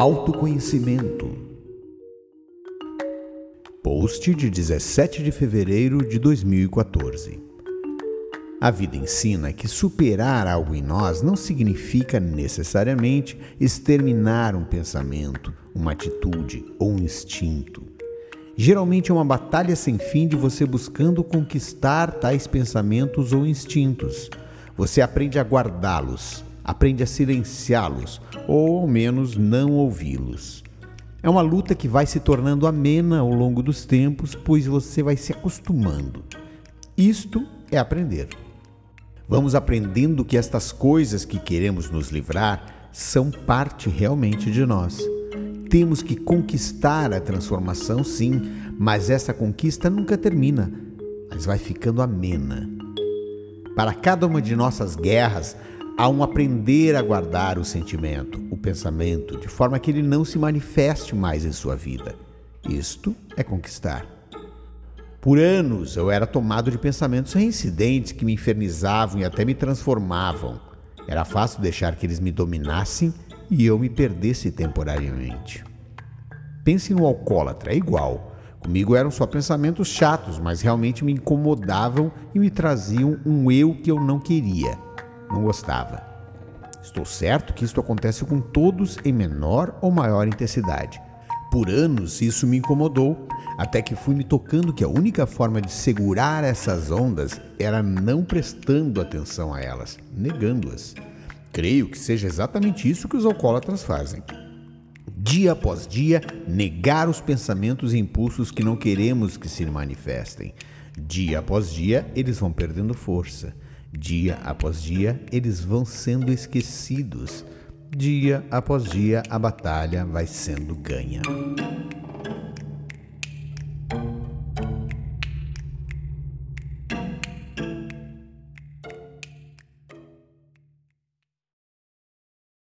Autoconhecimento. Post de 17 de fevereiro de 2014. A vida ensina que superar algo em nós não significa necessariamente exterminar um pensamento, uma atitude ou um instinto. Geralmente é uma batalha sem fim de você buscando conquistar tais pensamentos ou instintos. Você aprende a guardá-los, aprende a silenciá-los ou ao menos não ouvi-los. É uma luta que vai se tornando amena ao longo dos tempos, pois você vai se acostumando. Isto é aprender. Vamos aprendendo que estas coisas que queremos nos livrar são parte realmente de nós. Temos que conquistar a transformação, sim, mas essa conquista nunca termina, mas vai ficando amena. Para cada uma de nossas guerras, há um aprender a guardar o sentimento, o pensamento, de forma que ele não se manifeste mais em sua vida. Isto é conquistar. Por anos eu era tomado de pensamentos reincidentes que me infernizavam e até me transformavam. Era fácil deixar que eles me dominassem e eu me perdesse temporariamente. Pense no alcoólatra, é igual. Comigo eram só pensamentos chatos, mas realmente me incomodavam e me traziam um eu que eu não queria, não gostava. Estou certo que isto acontece com todos em menor ou maior intensidade. Por anos isso me incomodou, até que fui me tocando que a única forma de segurar essas ondas era não prestando atenção a elas, negando-as. Creio que seja exatamente isso que os alcoólatras fazem. Dia após dia, negar os pensamentos e impulsos que não queremos que se manifestem. Dia após dia, eles vão perdendo força. Dia após dia, eles vão sendo esquecidos. Dia após dia, a batalha vai sendo ganha.